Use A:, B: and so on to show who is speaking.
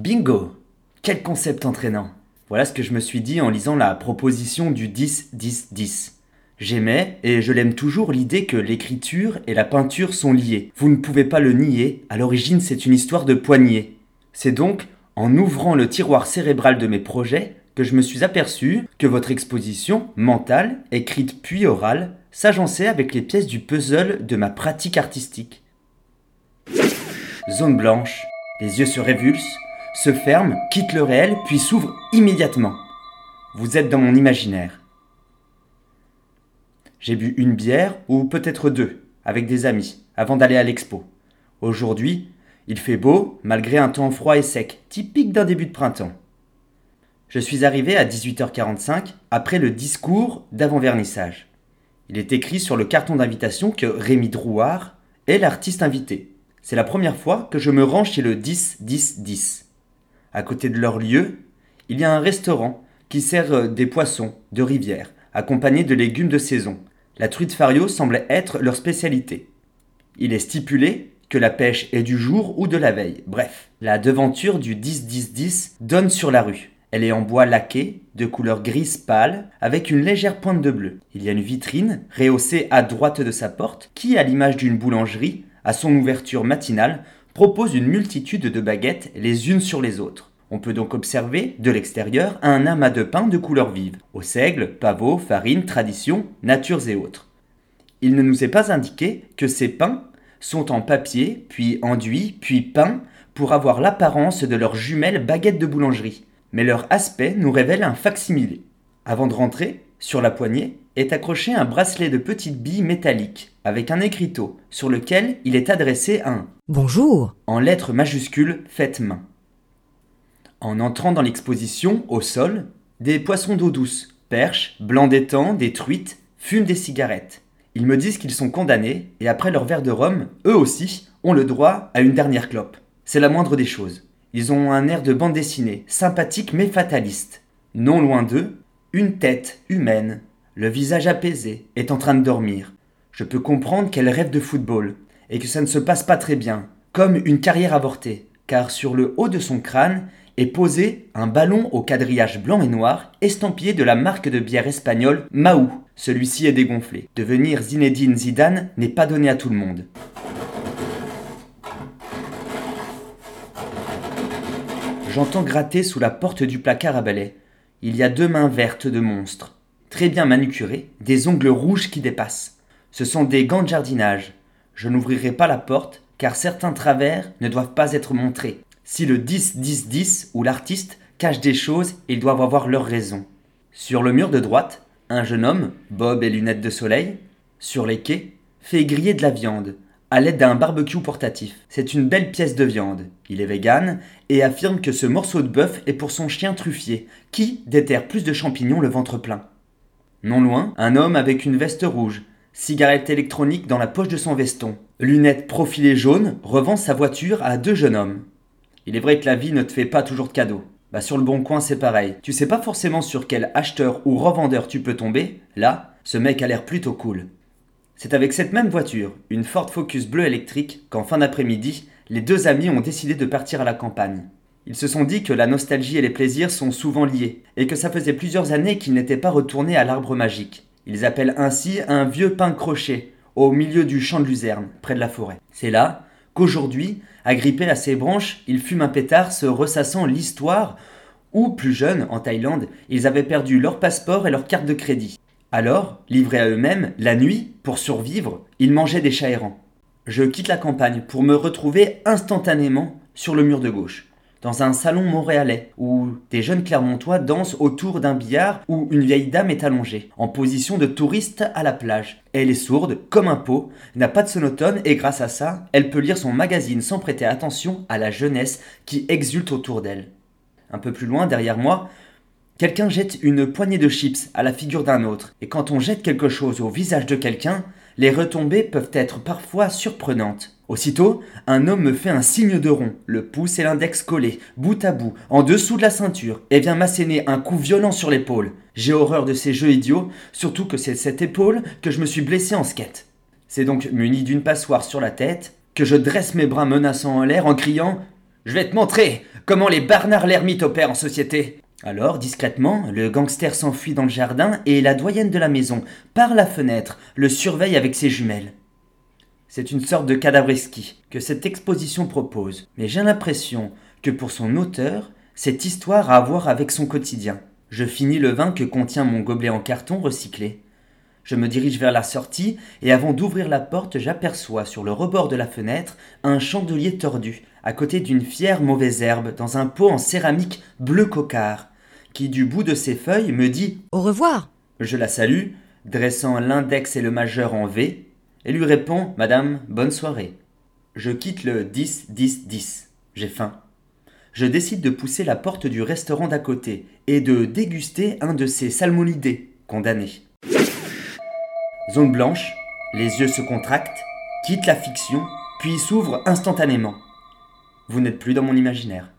A: Bingo Quel concept entraînant Voilà ce que je me suis dit en lisant la proposition du 10-10-10. J'aimais, et je l'aime toujours, l'idée que l'écriture et la peinture sont liées. Vous ne pouvez pas le nier, à l'origine c'est une histoire de poignée. C'est donc en ouvrant le tiroir cérébral de mes projets que je me suis aperçu que votre exposition, mentale, écrite puis orale, s'agençait avec les pièces du puzzle de ma pratique artistique. Zone blanche, les yeux se révulsent, se ferment, quittent le réel, puis s'ouvrent immédiatement. Vous êtes dans mon imaginaire. J'ai bu une bière, ou peut-être deux, avec des amis, avant d'aller à l'expo. Aujourd'hui, il fait beau, malgré un temps froid et sec, typique d'un début de printemps. Je suis arrivé à 18h45, après le discours d'avant-vernissage. Il est écrit sur le carton d'invitation que Rémi Drouard est l'artiste invité. C'est la première fois que je me rends chez le 10-10-10. À côté de leur lieu, il y a un restaurant qui sert euh, des poissons de rivière, accompagnés de légumes de saison. La truite fario semble être leur spécialité. Il est stipulé que la pêche est du jour ou de la veille. Bref, la devanture du 10-10-10 donne sur la rue. Elle est en bois laqué, de couleur grise pâle, avec une légère pointe de bleu. Il y a une vitrine, rehaussée à droite de sa porte, qui, à l'image d'une boulangerie, à son ouverture matinale, propose une multitude de baguettes les unes sur les autres. On peut donc observer, de l'extérieur, un amas de pain de couleurs vives, au seigle, pavot, farine, tradition, natures et autres. Il ne nous est pas indiqué que ces pains sont en papier, puis enduits, puis peints, pour avoir l'apparence de leurs jumelles baguettes de boulangerie. Mais leur aspect nous révèle un facsimilé. Avant de rentrer, sur la poignée, est accroché un bracelet de petites billes métalliques, avec un écriteau, sur lequel il est adressé un
B: Bonjour
A: en lettres majuscules faites main. En entrant dans l'exposition, au sol, des poissons d'eau douce, perches, blancs d'étang, des truites, fument des cigarettes. Ils me disent qu'ils sont condamnés, et après leur verre de rhum, eux aussi, ont le droit à une dernière clope. C'est la moindre des choses. Ils ont un air de bande dessinée, sympathique mais fataliste. Non loin d'eux, une tête humaine, le visage apaisé, est en train de dormir. Je peux comprendre qu'elle rêve de football, et que ça ne se passe pas très bien, comme une carrière avortée, car sur le haut de son crâne est posé un ballon au quadrillage blanc et noir, estampillé de la marque de bière espagnole Mahou. Celui-ci est dégonflé. Devenir Zinedine Zidane n'est pas donné à tout le monde. J'entends gratter sous la porte du placard à balai. Il y a deux mains vertes de monstres, très bien manucurées, des ongles rouges qui dépassent. Ce sont des gants de jardinage. Je n'ouvrirai pas la porte, car certains travers ne doivent pas être montrés. Si le 10-10-10 ou l'artiste cache des choses, ils doivent avoir leur raison. Sur le mur de droite, un jeune homme, bob et lunettes de soleil, sur les quais, fait griller de la viande, à l'aide d'un barbecue portatif. C'est une belle pièce de viande. Il est vegan et affirme que ce morceau de bœuf est pour son chien truffier, qui déterre plus de champignons le ventre plein. Non loin, un homme avec une veste rouge, cigarette électronique dans la poche de son veston, lunettes profilées jaunes, revend sa voiture à deux jeunes hommes. Il est vrai que la vie ne te fait pas toujours de cadeaux. Bah sur le bon coin c'est pareil. Tu sais pas forcément sur quel acheteur ou revendeur tu peux tomber. Là, ce mec a l'air plutôt cool. C'est avec cette même voiture, une Ford Focus bleu électrique, qu'en fin d'après-midi, les deux amis ont décidé de partir à la campagne. Ils se sont dit que la nostalgie et les plaisirs sont souvent liés, et que ça faisait plusieurs années qu'ils n'étaient pas retournés à l'arbre magique. Ils appellent ainsi un vieux pin crochet, au milieu du champ de luzerne, près de la forêt. C'est là qu'aujourd'hui, agrippés à ses branches, ils fument un pétard se ressassant l'histoire où, plus jeunes, en Thaïlande, ils avaient perdu leur passeport et leur carte de crédit. Alors, livrés à eux-mêmes, la nuit, pour survivre, ils mangeaient des chats errants. Je quitte la campagne pour me retrouver instantanément sur le mur de gauche, dans un salon montréalais où des jeunes Clermontois dansent autour d'un billard où une vieille dame est allongée, en position de touriste à la plage. Elle est sourde, comme un pot, n'a pas de sonotone et grâce à ça, elle peut lire son magazine sans prêter attention à la jeunesse qui exulte autour d'elle. Un peu plus loin, derrière moi, Quelqu'un jette une poignée de chips à la figure d'un autre, et quand on jette quelque chose au visage de quelqu'un, les retombées peuvent être parfois surprenantes. Aussitôt, un homme me fait un signe de rond, le pouce et l'index collés, bout à bout, en dessous de la ceinture, et vient m'asséner un coup violent sur l'épaule. J'ai horreur de ces jeux idiots, surtout que c'est cette épaule que je me suis blessé en skate. C'est donc muni d'une passoire sur la tête que je dresse mes bras menaçants en l'air en criant Je vais te montrer comment les Barnard l'ermite opèrent en société. Alors, discrètement, le gangster s'enfuit dans le jardin et la doyenne de la maison, par la fenêtre, le surveille avec ses jumelles. C'est une sorte de cadavreski que cette exposition propose, mais j'ai l'impression que pour son auteur, cette histoire a à voir avec son quotidien. Je finis le vin que contient mon gobelet en carton recyclé. Je me dirige vers la sortie et avant d'ouvrir la porte, j'aperçois sur le rebord de la fenêtre un chandelier tordu, à côté d'une fière mauvaise herbe dans un pot en céramique bleu cocard, qui du bout de ses feuilles me dit
B: Au revoir.
A: Je la salue, dressant l'index et le majeur en V, et lui réponds Madame, bonne soirée. Je quitte le 10-10-10. J'ai faim. Je décide de pousser la porte du restaurant d'à côté et de déguster un de ces salmonidés condamnés. Zone blanche, les yeux se contractent, quitte la fiction, puis s'ouvrent instantanément. Vous n'êtes plus dans mon imaginaire.